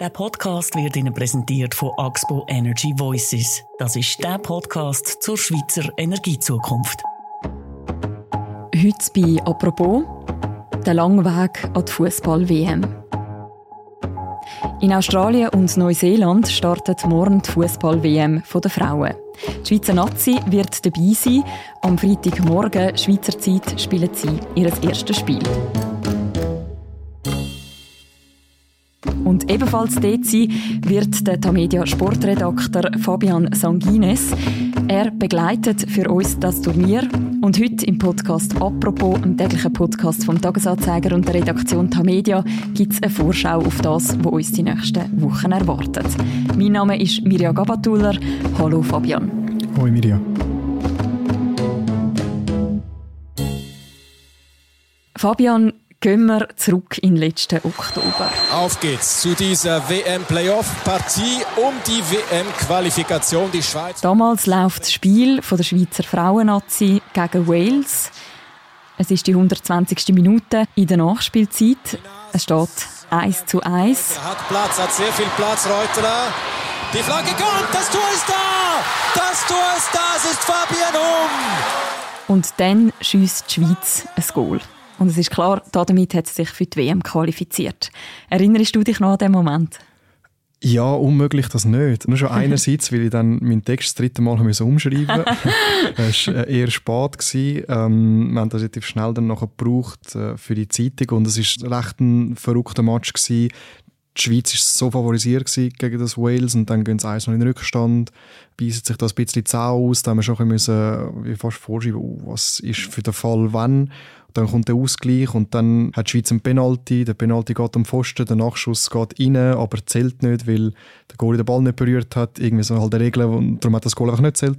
Der Podcast wird Ihnen präsentiert von Axpo Energy Voices. Das ist der Podcast zur Schweizer Energiezukunft. Heute bei «Apropos» der lange Weg an die Fußball-WM. In Australien und Neuseeland startet morgen die Fußball-WM der Frauen. Die Schweizer Nazi wird dabei sein. Am Freitagmorgen Schweizer Zeit spielen sie ihr erstes Spiel. Und ebenfalls dort sein wird der Tamedia Sportredakteur Fabian Sanguines. Er begleitet für uns das Turnier und heute im Podcast «Apropos», im täglichen Podcast vom Tagesanzeiger und der Redaktion Tamedia, gibt es eine Vorschau auf das, was uns die nächsten Wochen erwartet. Mein Name ist Mirja Gabatuller. Hallo Fabian. Hallo Mirja. Fabian, Gehen wir zurück in den letzten Oktober. Auf geht's zu dieser WM-Playoff-Partie um die WM-Qualifikation. Die Schweiz. Damals läuft das Spiel von der Schweizer Frauennazi gegen Wales. Es ist die 120. Minute in der Nachspielzeit. Es steht 1 zu 1. Er hat Platz, hat sehr viel Platz, Reuteler. Die Flagge kommt, das Tor ist da! Das Tor ist da, es ist Fabian Um! Und dann schießt die Schweiz ein Goal. Und es ist klar, damit hat sie sich für die WM qualifiziert. Erinnerst du dich noch an den Moment? Ja, unmöglich das nicht. Nur schon einerseits, weil ich dann meinen Text das dritte Mal umschreiben musste. Es war eher spät. Gewesen. Ähm, wir haben das relativ schnell dann noch gebraucht äh, für die Zeitung und es war recht ein verrückter Match. Gewesen. Die Schweiz war so favorisiert gegen das Wales und dann gehen sie eins noch in den Rückstand, beißen sich das ein bisschen Zau aus, da haben wir schon ein bisschen müssen, fast vorschreiben, oh, was ist für den Fall wann. Dann kommt der Ausgleich und dann hat die Schweiz einen Penalty. Der Penalty geht am Pfosten, der Nachschuss geht rein, aber zählt nicht, weil der Goalie den Ball nicht berührt hat. Irgendwie so halt Regel und darum hat das Goal einfach nicht zählt.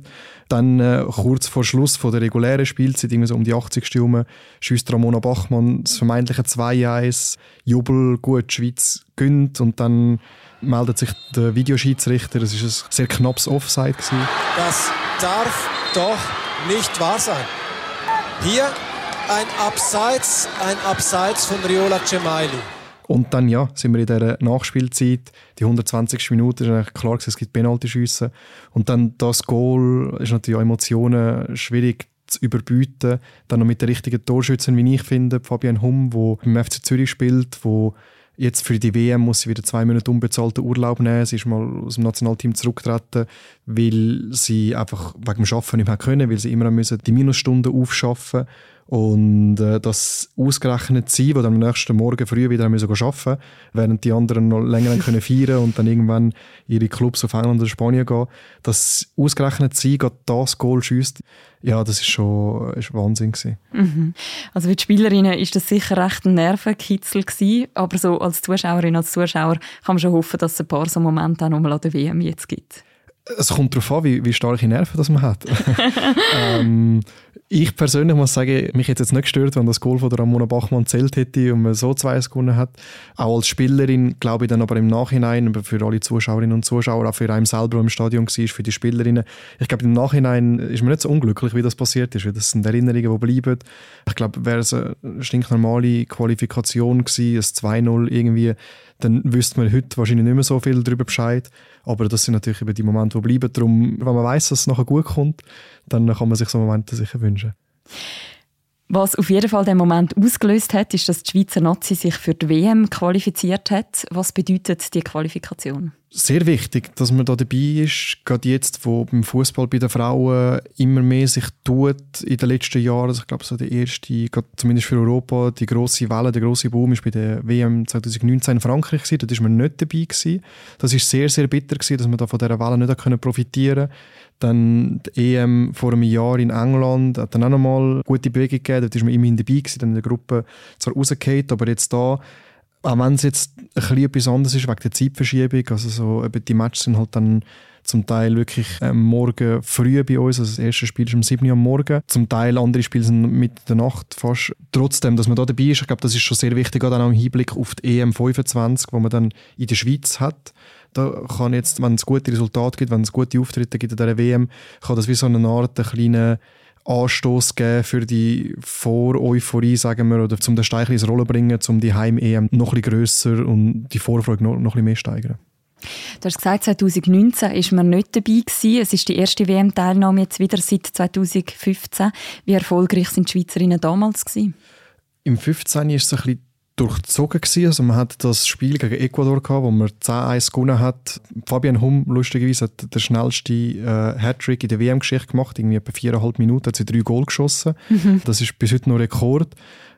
Dann äh, kurz vor Schluss von der regulären Spielzeit, irgendwie so um die 80. Herum, schießt Ramona Bachmann das vermeintliche 2-1. Jubel, gut, die Schweiz gönnt und dann meldet sich der Videoschiedsrichter. Es war ein sehr knappes Offside. Gewesen. Das darf doch nicht wahr sein. Hier ein Abseits, ein Abseits von Riola Cemaili. Und dann ja, sind wir in dieser Nachspielzeit, die 120. Minute, ist eigentlich klar, es gibt Penaltyschüsse. Und dann das Goal ist natürlich auch Emotionen schwierig zu überbieten. Dann noch mit der richtigen Torschützen, wie ich finde, Fabian Humm, der im FC Zürich spielt, wo Jetzt für die WM muss sie wieder zwei Monate unbezahlten Urlaub nehmen. Sie ist mal aus dem Nationalteam zurückgetreten, weil sie einfach wegen dem Arbeiten nicht mehr können, weil sie immer müssen die Minusstunden aufschaffen und äh, das ausgerechnet sie, die dann am nächsten Morgen früh wieder müssen arbeiten müssen, während die anderen noch länger können feiern und dann irgendwann ihre Clubs auf England oder Spanien gehen, dass ausgerechnet sie gerade das Goal schießt, ja, das ist schon ist Wahnsinn Mhm. Also für die Spielerinnen ist das sicher recht ein Nervenkitzel gewesen, aber so als Zuschauerin, als Zuschauer kann man schon hoffen, dass es ein paar so Momente auch noch mal an der WM jetzt gibt. Es kommt darauf an, wie, wie starke Nerven das man hat. ähm, ich persönlich muss sagen, mich hätte jetzt nicht gestört, wenn das Goal von Ramona Bachmann zählt hätte und man so zwei gewonnen hat. Auch als Spielerin glaube ich dann aber im Nachhinein, für alle Zuschauerinnen und Zuschauer, auch für einen selber, der im Stadion war, für die Spielerinnen. Ich glaube, im Nachhinein ist man nicht so unglücklich, wie das passiert ist, weil das sind Erinnerungen, die bleiben. Ich glaube, wäre es eine stinknormale Qualifikation gewesen, ein 2-0 irgendwie, dann wüsste man heute wahrscheinlich nicht mehr so viel darüber Bescheid. Aber das sind natürlich eben die Momente, die bleiben. Darum, wenn man weiß, dass es nachher gut kommt, dann kann man sich so Momente sicher wünschen. Was auf jeden Fall den Moment ausgelöst hat, ist, dass die Schweizer Nazi sich für die WM qualifiziert hat. Was bedeutet die Qualifikation? Sehr wichtig, dass man da dabei ist. Gerade jetzt, wo beim Fußball bei den Frauen immer mehr sich tut in den letzten Jahren. Also ich glaube, so der erste, zumindest für Europa, die große Welle, der große Boom ist bei der WM 2019 in Frankreich gewesen. Da ist man nicht dabei gewesen. Das ist sehr, sehr bitter gewesen, dass man da von dieser Welle nicht profitieren konnte. Dann die EM vor einem Jahr in England hat dann auch nochmal gute Bewegung gegeben. Dort war man immerhin dabei, gewesen, dann in der Gruppe zwar rausgefallen, aber jetzt da, auch wenn es jetzt ein bisschen etwas anderes ist, wegen der Zeitverschiebung, also so, die Matches sind halt dann zum Teil wirklich ähm, morgen früh bei uns, also das erste Spiel ist um 7 Uhr am Morgen. Zum Teil andere Spiele sind mit der Nacht fast. Trotzdem, dass man da dabei ist, ich glaube, das ist schon sehr wichtig, auch im Hinblick auf die EM 25, wo man dann in der Schweiz hat. Da kann jetzt, wenn es gute Resultate gibt, wenn es gute Auftritte gibt in dieser WM, kann das wie so eine Art eine kleine Anstoß geben für die Vor-Euphorie, sagen wir, oder zum den Stein ins Rollen bringen, um die Heim-EM noch ein bisschen grösser und die Vorfreude noch, noch ein mehr steigern. Du hast gesagt, 2019 war man nicht dabei gewesen. Es ist die erste WM-Teilnahme jetzt wieder seit 2015. Wie erfolgreich sind die Schweizerinnen damals gewesen? Im 15 ist es ein bisschen durchzogen gewesen. Also man hat das Spiel gegen Ecuador gehabt, wo man 10-1 gewonnen hat. Fabian Hum, lustigerweise, hat den schnellsten äh, Hattrick in der WM-Geschichte gemacht. Irgendwie etwa viereinhalb Minuten hat sie drei Goal geschossen. Mhm. Das ist bis heute noch Rekord.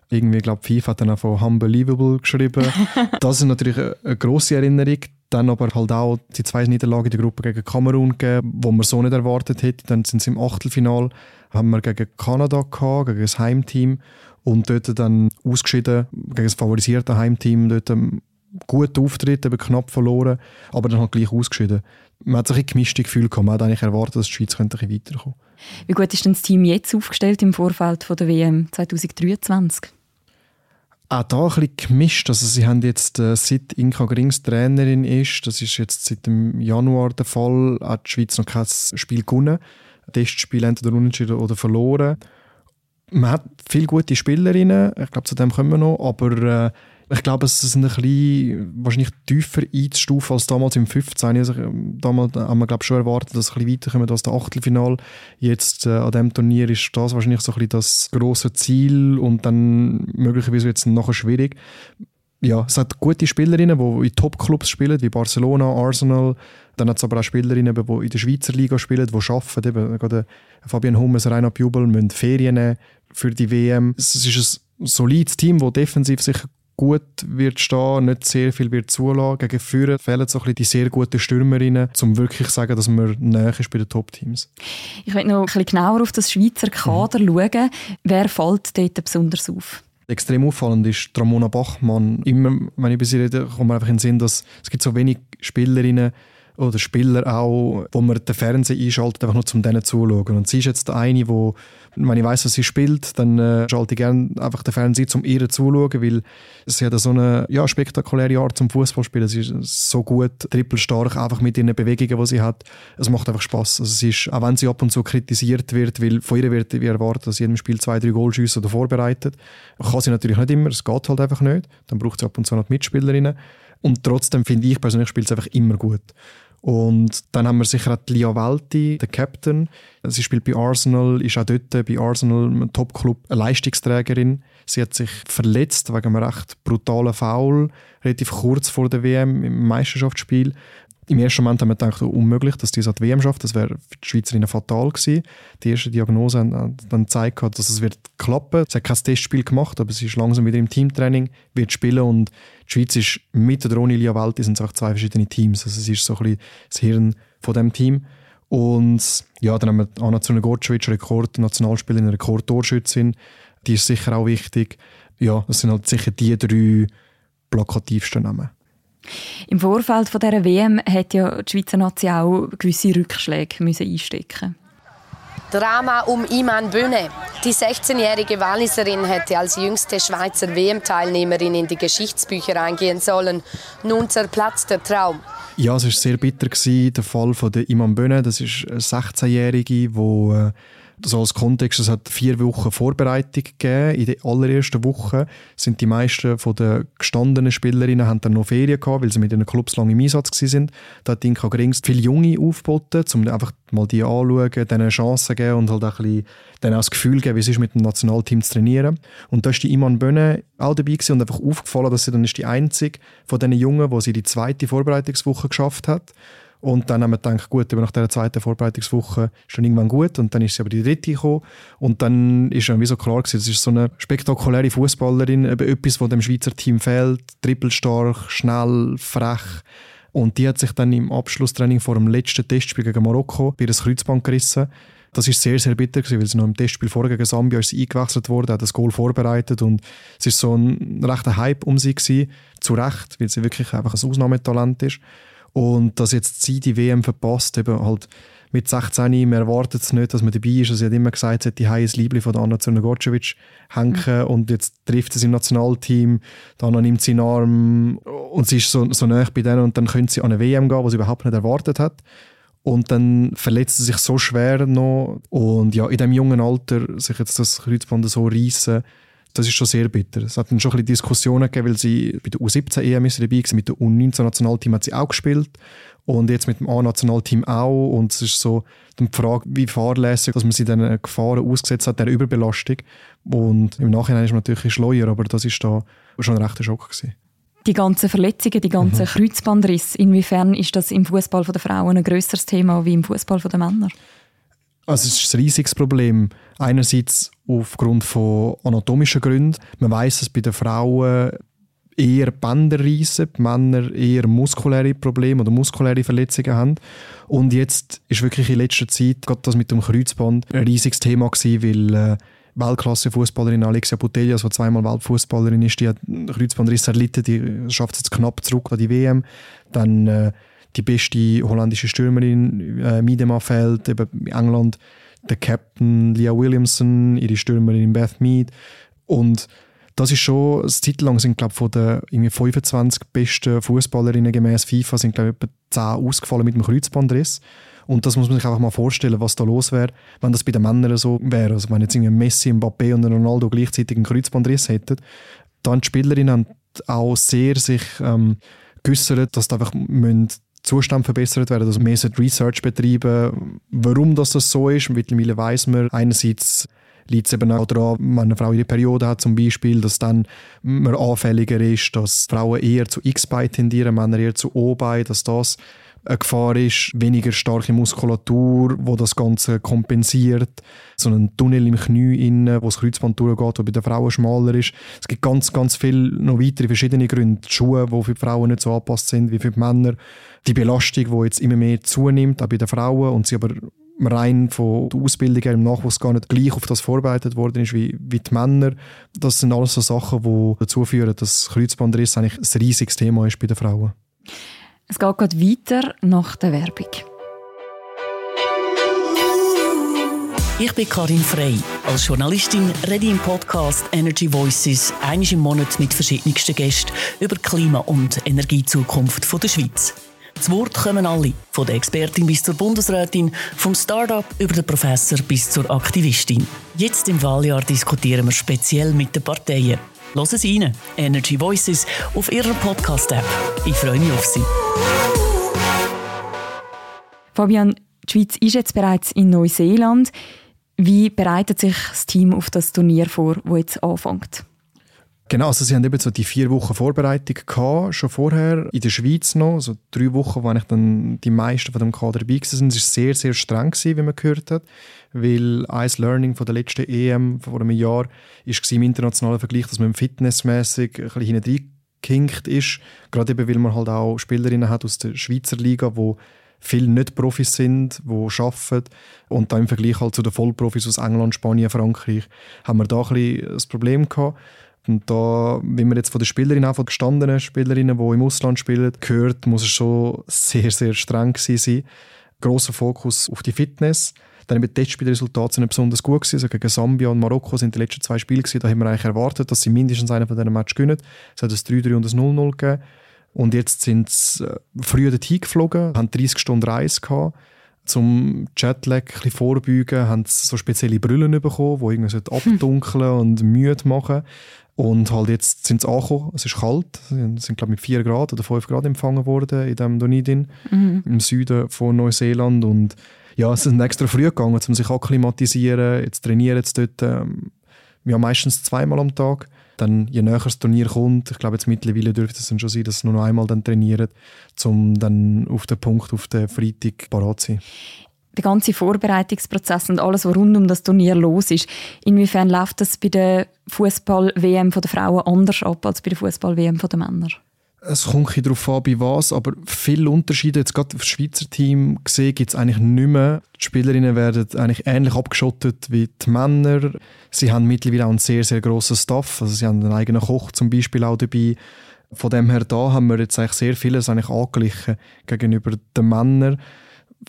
Irgendwie, glaube FIFA hat dann auch von Unbelievable geschrieben. das ist natürlich eine, eine grosse Erinnerung. Dann aber halt auch die zwei Niederlagen in der Gruppe gegen Kamerun gegeben, wo man so nicht erwartet hätte. Dann sind sie im Achtelfinal, haben wir gegen Kanada gehabt, gegen das Heimteam und dort dann ausgeschieden gegen das favorisierte Heimteam. Dort ähm, gut Auftritt, eben knapp verloren, aber dann halt gleich ausgeschieden. Man hat sich ein gemischtes Gefühl gehabt. Man hat eigentlich erwartet, dass die Schweiz könnte ein weiterkommen Wie gut ist denn das Team jetzt aufgestellt im Vorfeld von der WM 2023? Auch da ein bisschen gemischt. Also sie haben jetzt, äh, seit Inka Grings Trainerin ist, das ist jetzt seit dem Januar der Fall, hat die Schweiz noch kein Spiel gewonnen. Testspiel entweder unentschieden oder verloren man hat viele gute Spielerinnen, ich glaube, zu dem kommen wir noch, aber äh, ich glaube, es ist ein bisschen wahrscheinlich tiefer einzustufen als damals im 15. Also, damals haben wir glaube schon erwartet, dass es ein bisschen weiterkommen als der Achtelfinal. Jetzt äh, an diesem Turnier ist das wahrscheinlich so ein bisschen das große Ziel und dann möglicherweise wird es nachher schwierig. Ja, es hat gute Spielerinnen, die in Top-Clubs spielen, wie Barcelona, Arsenal. Dann hat es aber auch Spielerinnen, die in der Schweizer Liga spielen, die arbeiten. Eben, gerade Fabian Hummels, Reinhard Jubel müssen Ferien nehmen für die WM. Es ist ein solides Team, das defensiv sicher gut wird stehen, nicht sehr viel wird zulassen. Gegen Führer fehlen so ein bisschen die sehr guten Stürmerinnen, um wirklich zu sagen, dass man näher ist bei den Top-Teams. Ich möchte noch ein bisschen genauer auf das Schweizer Kader mhm. schauen. Wer fällt dort besonders auf? Extrem auffallend ist Ramona Bachmann. Immer, wenn ich bei sie rede, kommt mir einfach in den Sinn, dass es gibt so wenig Spielerinnen oder Spieler auch, wo man den Fernseher einschaltet, einfach nur zum denen zuschauen. Und sie ist jetzt eine, wo, wenn ich weiß, was sie spielt, dann äh, schalte ich gerne einfach den Fernseher zum ihr zuschauen, weil sie hat so eine ja, spektakuläre Art zum Fußballspielen. Sie ist so gut, trippelstark, einfach mit ihren Bewegungen, die sie hat. Es macht einfach Spaß. Also sie ist, auch wenn sie ab und zu kritisiert wird, weil von ihr wird wie erwartet, dass sie jedem Spiel zwei, drei Goal schießt oder vorbereitet, kann sie natürlich nicht immer. Es geht halt einfach nicht. Dann braucht sie ab und zu noch Mitspielerinnen. Und trotzdem finde ich persönlich spielt sie einfach immer gut. Und dann haben wir sicher auch Lia Welti, der Captain. Sie spielt bei Arsenal, ist auch dort bei Arsenal, einem Top-Club, eine Leistungsträgerin. Sie hat sich verletzt wegen einem recht brutalen Foul, relativ kurz vor der WM im Meisterschaftsspiel im ersten Moment haben wir gedacht, unmöglich, dass die so die WM schafft. Das wäre für die Schweizerinnen fatal gewesen. Die erste Diagnose hat dann gezeigt, dass es wird klappen. Sie hat kein Testspiel gemacht, aber sie ist langsam wieder im Teamtraining, wird spielen und die Schweiz ist mit der Ronny Lia Welt, sind es zwei verschiedene Teams. Also es ist so ein das Hirn von dem Team. Und ja, dann haben wir Anna Zunegorcevic, Rekord-Nationalspielerin, Rekord-Torschützin. Die ist sicher auch wichtig. Ja, das sind halt sicher die drei plakativsten Namen. Im Vorfeld von dieser WM hat ja die Schweizer Nazi auch gewisse Rückschläge müssen einstecken Drama um Iman Böhne. Die 16-jährige Walliserin hätte als jüngste Schweizer WM-Teilnehmerin in die Geschichtsbücher eingehen sollen. Nun zerplatzt der Traum. Ja, es war sehr bitter, der Fall von Iman Böhne. Das ist eine 16-Jährige, die so als Kontext, es hat vier Wochen Vorbereitung gegeben. In der allerersten Woche sind die meisten von den gestandenen Spielerinnen haben dann noch Ferien gehabt, weil sie mit den Clubs lange im Einsatz waren. Da hat Inka Grings viele Junge aufgeboten, um einfach mal die anschauen, denen eine Chance geben und halt auch, ein bisschen, denen auch das Gefühl geben, wie es ist, mit dem Nationalteam zu trainieren. Und da ist die Iman Bönne auch dabei gewesen und einfach aufgefallen, dass sie dann ist die einzige von diesen Jungen, wo sie die zweite Vorbereitungswoche geschafft hat. Und dann haben wir gedacht, gut, nach der zweiten Vorbereitungswoche ist dann irgendwann gut. Und dann ist sie aber die dritte gekommen. Und dann ist dann wie so klar gewesen, das ist so eine spektakuläre Fußballerin, etwas, was dem Schweizer Team fehlt. Trippelstark, schnell, frech. Und die hat sich dann im Abschlusstraining vor dem letzten Testspiel gegen Marokko bei das Kreuzband gerissen. Das ist sehr, sehr bitter gewesen, weil sie noch im Testspiel vorher gegen Sambia ist eingewechselt wurde, hat das Goal vorbereitet und es ist so ein rechter Hype um sie gewesen. Zu Recht, weil sie wirklich einfach ein Ausnahmetalent ist. Und dass jetzt sie die WM verpasst, eben halt mit 16, man erwartet es nicht, dass man dabei ist. Also sie hat immer gesagt, sie hat die heiße Liebling von Anna Zernogorcevic hängen mhm. und jetzt trifft sie im Nationalteam, dann nimmt sie in den Arm und sie ist so, so nah bei denen und dann könnte sie an eine WM gehen, was sie überhaupt nicht erwartet hat. und dann verletzt er sich so schwer noch und ja, in diesem jungen Alter sich jetzt das Kreuzband so reissen, das ist schon sehr bitter. Es hat dann schon ein bisschen Diskussionen gegeben, weil sie bei der U17-EM ist dabei war, mit dem U19-Nationalteam hat sie auch gespielt und jetzt mit dem A-Nationalteam auch und es ist so die Frage, wie fahrlässig, dass man sie dann Gefahren ausgesetzt hat, der Überbelastung und im Nachhinein ist man natürlich schleuer, aber das ist da schon ein rechter Schock gewesen. Die ganzen Verletzungen, die ganzen mhm. Kreuzbandrisse, inwiefern ist das im Fußball der Frauen ein größeres Thema wie im Fußball der Männer? Also es ist ein riesiges Problem. Einerseits aufgrund von anatomischen Gründen. Man weiß, dass bei den Frauen eher Bänder reissen, die Männer eher muskuläre Probleme oder muskuläre Verletzungen haben. Und jetzt ist wirklich in letzter Zeit gerade das mit dem Kreuzband ein riesiges Thema gewesen, weil äh, Weltklasse-Fußballerin Alexia Putellas, die zweimal Weltfußballerin ist, die hat Kreuzbandriss erlitten, die schafft es jetzt knapp zurück an die WM. Dann äh, die beste holländische Stürmerin äh, Miedema fällt, eben England der Captain Leah Williamson, ihre Stürmerin Beth Mead und das ist schon, eine Zeit lang sind glaube von den irgendwie 25 besten Fußballerinnen gemäß FIFA sind glaube etwa 10 ausgefallen mit dem Kreuzbandriss. Und das muss man sich einfach mal vorstellen, was da los wäre, wenn das bei den Männern so wäre. Also wenn jetzt irgendwie Messi, Mbappé und Ronaldo gleichzeitig einen Kreuzbandriss hätten, dann die Spielerinnen haben auch sehr sich ähm, geäussert, dass da einfach müssen Zustand verbessert werden, also mehr Research betreiben, warum das, das so ist. Mittlerweile weiß man einerseits liegt es eben auch daran, wenn eine Frau ihre Periode hat zum Beispiel, dass dann man anfälliger ist, dass Frauen eher zu X-Bein tendieren, Männer eher zu O-Bein, dass das eine Gefahr ist, weniger starke Muskulatur, wo das Ganze kompensiert, so ein Tunnel im Knie innen, wo das Kreuzband durchgeht, wo bei den Frauen schmaler ist. Es gibt ganz, ganz viele noch weitere verschiedene Gründe. Die Schuhe, die für die Frauen nicht so angepasst sind wie für die Männer. Die Belastung, die jetzt immer mehr zunimmt, auch bei den Frauen und sie aber rein von der Ausbildung her im Nachwuchs gar nicht gleich auf das vorbereitet worden ist wie, wie die Männer. Das sind alles so Sachen, die dazu führen, dass Kreuzbandriss eigentlich ein riesiges Thema ist bei den Frauen. Es geht gerade weiter nach der Werbung. Ich bin Karin Frey. Als Journalistin rede ich im Podcast Energy Voices einmal im Monat mit verschiedensten Gästen über Klima- und Energiezukunft der Schweiz. Zu Wort kommen alle, von der Expertin bis zur Bundesrätin, vom Start-up über den Professor bis zur Aktivistin. Jetzt im Wahljahr diskutieren wir speziell mit den Parteien. Hören Sie rein, Energy Voices, auf Ihrer Podcast-App. Ich freue mich auf Sie. Fabian, die Schweiz ist jetzt bereits in Neuseeland. Wie bereitet sich das Team auf das Turnier vor, das jetzt anfängt? Genau, also sie haben eben so die vier Wochen Vorbereitung gehabt, schon vorher, in der Schweiz noch, so drei Wochen, wo eigentlich dann die meisten von dem Kader dabei waren. Es war sehr, sehr streng, gewesen, wie man gehört hat, weil ein Learning von der letzten EM vor einem Jahr war im internationalen Vergleich, dass man fitnessmäßig ein bisschen hineingekinkt ist, gerade eben, weil man halt auch Spielerinnen hat aus der Schweizer Liga, die viele nicht Profis sind, die arbeiten. Und dann im Vergleich halt zu den Vollprofis aus England, Spanien, Frankreich, haben wir da ein bisschen das Problem gehabt. Und da, wie man jetzt von den Spielerinnen, auch von gestandenen Spielerinnen, die im Ausland spielen, gehört, muss es schon sehr, sehr streng sein. Grosser Fokus auf die Fitness. Dann die Testspielresultate sind besonders gut gewesen. Also gegen Sambia und Marokko sind die letzten zwei Spiele gewesen. Da haben wir eigentlich erwartet, dass sie mindestens einen von diesen Matches gewinnen. Es hat ein 3-3 und ein 0-0 gegeben. Und jetzt sind sie äh, früher dorthin geflogen, haben 30 Stunden Reise gehabt. Zum Jetlag ein vorbeugen, haben sie so spezielle Brillen bekommen, die irgendwie abdunkeln und müde machen. Und halt jetzt sind sie angekommen, es ist kalt, sie sind glaube mit 4 Grad oder 5 Grad empfangen worden in dem Dunedin, mhm. im Süden von Neuseeland. Und ja, sie sind extra früh gegangen, um sich akklimatisieren, jetzt trainieren sie dort ähm, ja, meistens zweimal am Tag. Dann, je näher das Turnier kommt, ich glaube jetzt mittlerweile dürfte es dann schon sein, dass sie nur noch einmal dann trainieren, um dann auf den Punkt, auf den Freitag parat zu sein der ganze Vorbereitungsprozess und alles, was rund um das Turnier los ist, inwiefern läuft das bei der Fußball-WM der Frauen anders ab als bei der Fußball-WM der Männer? Es kommt darauf an, bei was, aber viele Unterschiede, jetzt gerade das Schweizer Team gesehen, gibt es eigentlich nicht mehr. Die Spielerinnen werden eigentlich ähnlich abgeschottet wie die Männer. Sie haben mittlerweile auch einen sehr, sehr grossen Staff. Also sie haben einen eigenen Koch zum Beispiel auch dabei. Von dem her da haben wir jetzt eigentlich sehr vieles eigentlich angeglichen gegenüber den Männern.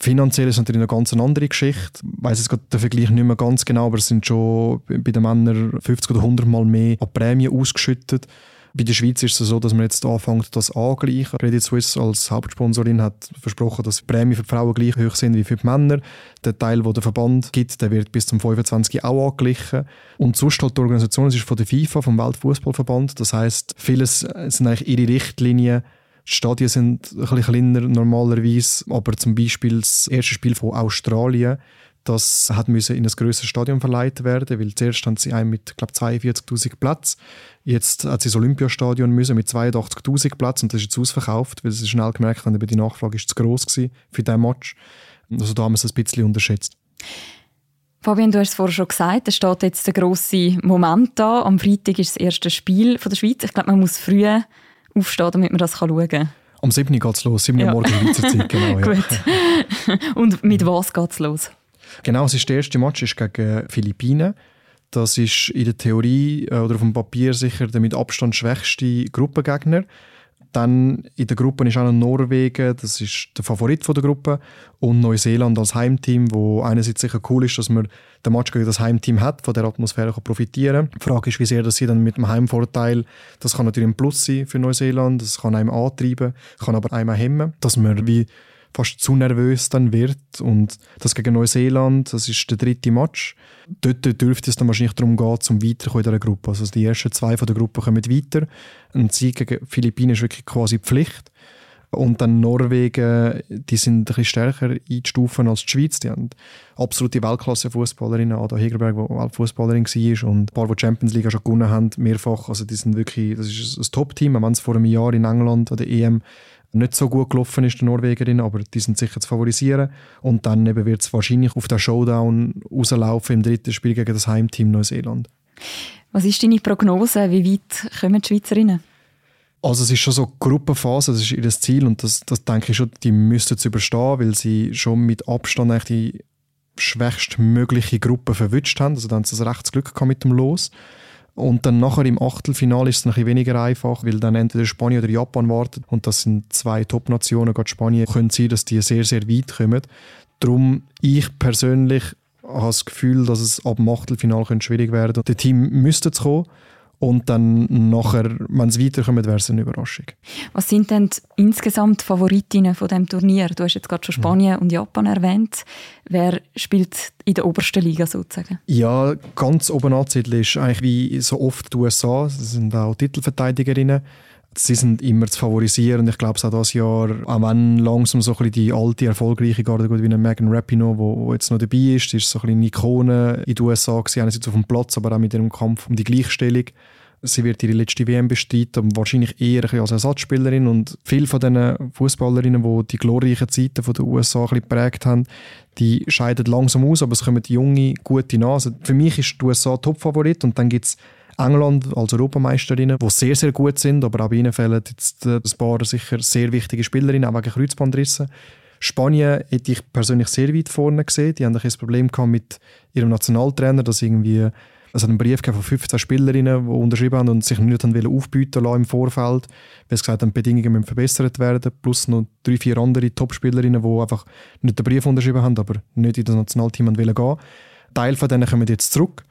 Finanziell ist natürlich eine ganz andere Geschichte. Ich weiss jetzt den Vergleich nicht mehr ganz genau, aber es sind schon bei den Männern 50 oder 100 Mal mehr an Prämien ausgeschüttet. Bei der Schweiz ist es so, dass man jetzt anfängt, das angleichen. Credit Suisse als Hauptsponsorin hat versprochen, dass die Prämien für die Frauen gleich hoch sind wie für die Männer. Der Teil, den der Verband gibt, der wird bis zum 25. auch angeglichen. Und sonst halt die Organisation ist von der FIFA, vom Weltfußballverband. Das heißt, vieles sind eigentlich ihre Richtlinien. Die Stadien sind ein bisschen kleiner normalerweise, aber zum Beispiel das erste Spiel von Australien das hat müssen in ein größeres Stadion verleiht werden, weil zuerst haben sie einen mit glaube 42.000 Platz. Jetzt hat sie das Olympiastadion müssen mit 82.000 Platz und das ist jetzt ausverkauft, weil sie schnell gemerkt haben, die Nachfrage ist zu groß für diesen Match. Also da haben wir es ein bisschen unterschätzt. Fabian, du hast es vorher schon gesagt, es steht jetzt der grosse Moment da. Am Freitag ist das erste Spiel von der Schweiz. Ich glaube, man muss früh aufstehen, damit man das schauen kann. Am 7. geht es los, 7. Uhr ja. morgen Schweizer Zeit, genau. Ja. Gut. Und mit was geht es los? Genau, es ist der erste Match ist gegen Philippinen. Das ist in der Theorie äh, oder auf dem Papier sicher der mit Abstand schwächste Gruppengegner. Dann in der Gruppe ist auch noch Norwegen, das ist der Favorit der Gruppe, und Neuseeland als Heimteam, wo einerseits sicher cool ist, dass man den Match gegen das Heimteam hat, von der Atmosphäre kann profitieren kann. Die Frage ist, wie sehr dass sie dann mit dem Heimvorteil, das kann natürlich ein Plus sein für Neuseeland, das kann einem antreiben, kann aber einem hemmen, dass man wie fast zu nervös dann wird. Und das gegen Neuseeland, das ist der dritte Match. Dort dürfte es dann wahrscheinlich darum gehen, zum Weiterkommen in dieser Gruppe. Also die ersten zwei von der Gruppe kommen weiter. Ein Sieg gegen Philippinen ist wirklich quasi Pflicht. Und dann Norwegen, die sind ein bisschen stärker einzustufen als die Schweiz. Die haben absolute Weltklasse-Fußballerinnen, Ada Hegerberg, die Weltfußballerin war und ein paar, die die Champions League schon gewonnen haben, mehrfach. Also die sind wirklich, das ist ein Top-Team. Wir haben es vor einem Jahr in England an der EM nicht so gut gelaufen ist, der Norwegerin, aber die sind sicher zu favorisieren. Und dann wird es wahrscheinlich auf den Showdown rauslaufen im dritten Spiel gegen das Heimteam Neuseeland. Was ist deine Prognose? Wie weit kommen die Schweizerinnen? Also es ist schon so Gruppenphase, das ist ihr Ziel und das, das denke ich schon, die müssten es überstehen, weil sie schon mit Abstand eigentlich die schwächstmögliche Gruppe verwünscht haben. Also dann haben sie das recht Glück gehabt mit dem Los. Und dann nachher im Achtelfinale ist es ein weniger einfach, weil dann entweder Spanien oder Japan wartet. Und das sind zwei Top-Nationen. Gerade Spanien könnte sein, dass die sehr, sehr weit kommen. Darum, ich persönlich habe das Gefühl, dass es ab dem Achtelfinale schwierig werden könnte. Das Team müsste kommen. Und dann nachher, wenn es weiterkommt, wäre es eine Überraschung. Was sind denn insgesamt Favoritinnen von dem Turnier? Du hast jetzt gerade schon Spanien mhm. und Japan erwähnt. Wer spielt in der obersten Liga sozusagen? Ja, ganz oben anzusiedeln ist eigentlich wie so oft die USA. Das sind auch Titelverteidigerinnen. Sie sind immer zu favorisieren. Ich glaube, auch dieses Jahr, auch wenn langsam so ein bisschen die alte, erfolgreiche Garde, wie eine Megan Rapinoe, wo, wo jetzt noch dabei ist, die ist so ein bisschen eine Ikone in den USA gewesen, einerseits auf dem Platz, aber auch mit ihrem Kampf um die Gleichstellung. Sie wird ihre letzte WM bestreiten, wahrscheinlich eher als Ersatzspielerin. Und viele von den Fußballerinnen, die die glorreichen Zeiten von den USA geprägt haben, die scheiden langsam aus, aber es kommen junge, gute nach. Also für mich ist die USA Topfavorit und dann gibt es England als Europameisterinnen, die sehr, sehr gut sind, aber auch bei ihnen fehlen jetzt ein paar sicher sehr wichtige Spielerinnen, auch wegen Kreuzbandrissen. Spanien hätte ich persönlich sehr weit vorne gesehen. Die haben ein Problem gehabt mit ihrem Nationaltrainer, dass irgendwie es hat einen Brief von 15 Spielerinnen, die unterschrieben haben und sich nicht haben aufbieten lassen im Vorfeld, weil sie gesagt haben, die Bedingungen müssen verbessert werden, plus noch drei, vier andere Top-Spielerinnen, die einfach nicht den Brief unterschrieben haben, aber nicht in das Nationalteam gehen wollen. Teil von denen kommen jetzt zurück.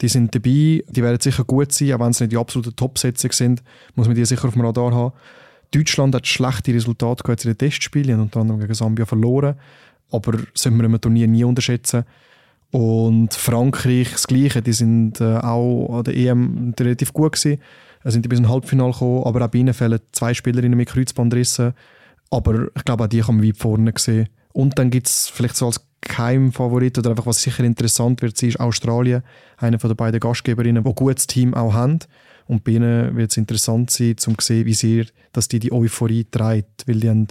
Die sind dabei, die werden sicher gut sein, auch wenn sie nicht die absoluten Top-Setzungen sind, muss man die sicher auf dem Radar haben. Deutschland hat schlechte Resultate gehabt in den Testspielen, unter anderem gegen Sambia verloren, aber sollten wir im Turnier nie unterschätzen. Und Frankreich das Gleiche, die sind äh, auch an der EM relativ gut gewesen, äh, sind bis ins Halbfinale gekommen, aber auch bei ihnen fehlen zwei Spielerinnen mit Kreuzbandrissen. Aber ich glaube, auch die kann man weit vorne sehen. Und dann gibt es vielleicht so als Geheimfavorit oder einfach was sicher interessant wird, ist Australien, eine von den beiden Gastgeberinnen, die ein gutes Team auch haben. Und bei ihnen wird es interessant sein, um zu sehen, wie sehr dass die die Euphorie treibt, weil die haben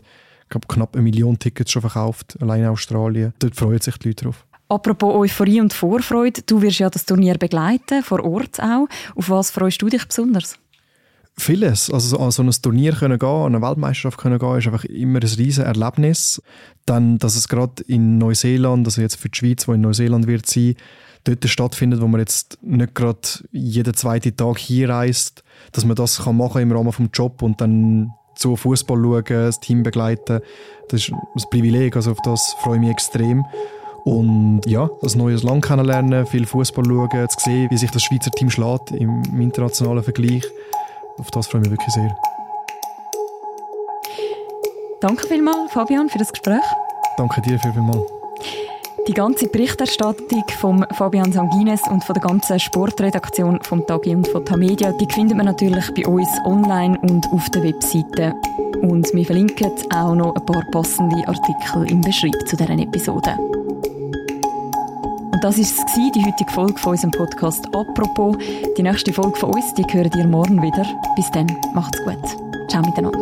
glaub, knapp eine Million Tickets schon verkauft, allein in Australien. Dort freuen sich die Leute drauf. Apropos Euphorie und Vorfreude, du wirst ja das Turnier begleiten, vor Ort auch. Auf was freust du dich besonders? Vieles. Also an so ein Turnier können gehen, an eine Weltmeisterschaft können gehen, ist einfach immer ein riesen Erlebnis. Dann, dass es gerade in Neuseeland, also jetzt für die Schweiz, wo in Neuseeland wird sein, dort stattfindet, wo man jetzt nicht gerade jeden zweiten Tag hier reist, dass man das kann machen im Rahmen vom Job und dann zu Fußball schauen, das Team begleiten. Das ist ein Privileg, also auf das freue ich mich extrem. Und ja, das neues Land kennenlernen, viel Fußball schauen, zu sehen, wie sich das Schweizer Team schlägt im internationalen Vergleich. auf das freue ich mich wirklich sehr. Danke vielmals, Fabian, für das Gespräch. Danke dir vielmals. Die ganze Berichterstattung von Fabian Sanguines und von der ganzen Sportredaktion vom Tagi und von Tamedia, die findet man natürlich bei uns online und auf der Webseite. Und wir verlinken auch noch ein paar passende Artikel im Beschreib zu deren Episode. Und das war die heutige Folge von unserem Podcast «Apropos». Die nächste Folge von uns, die hören ihr morgen wieder. Bis dann, macht's gut. Ciao miteinander.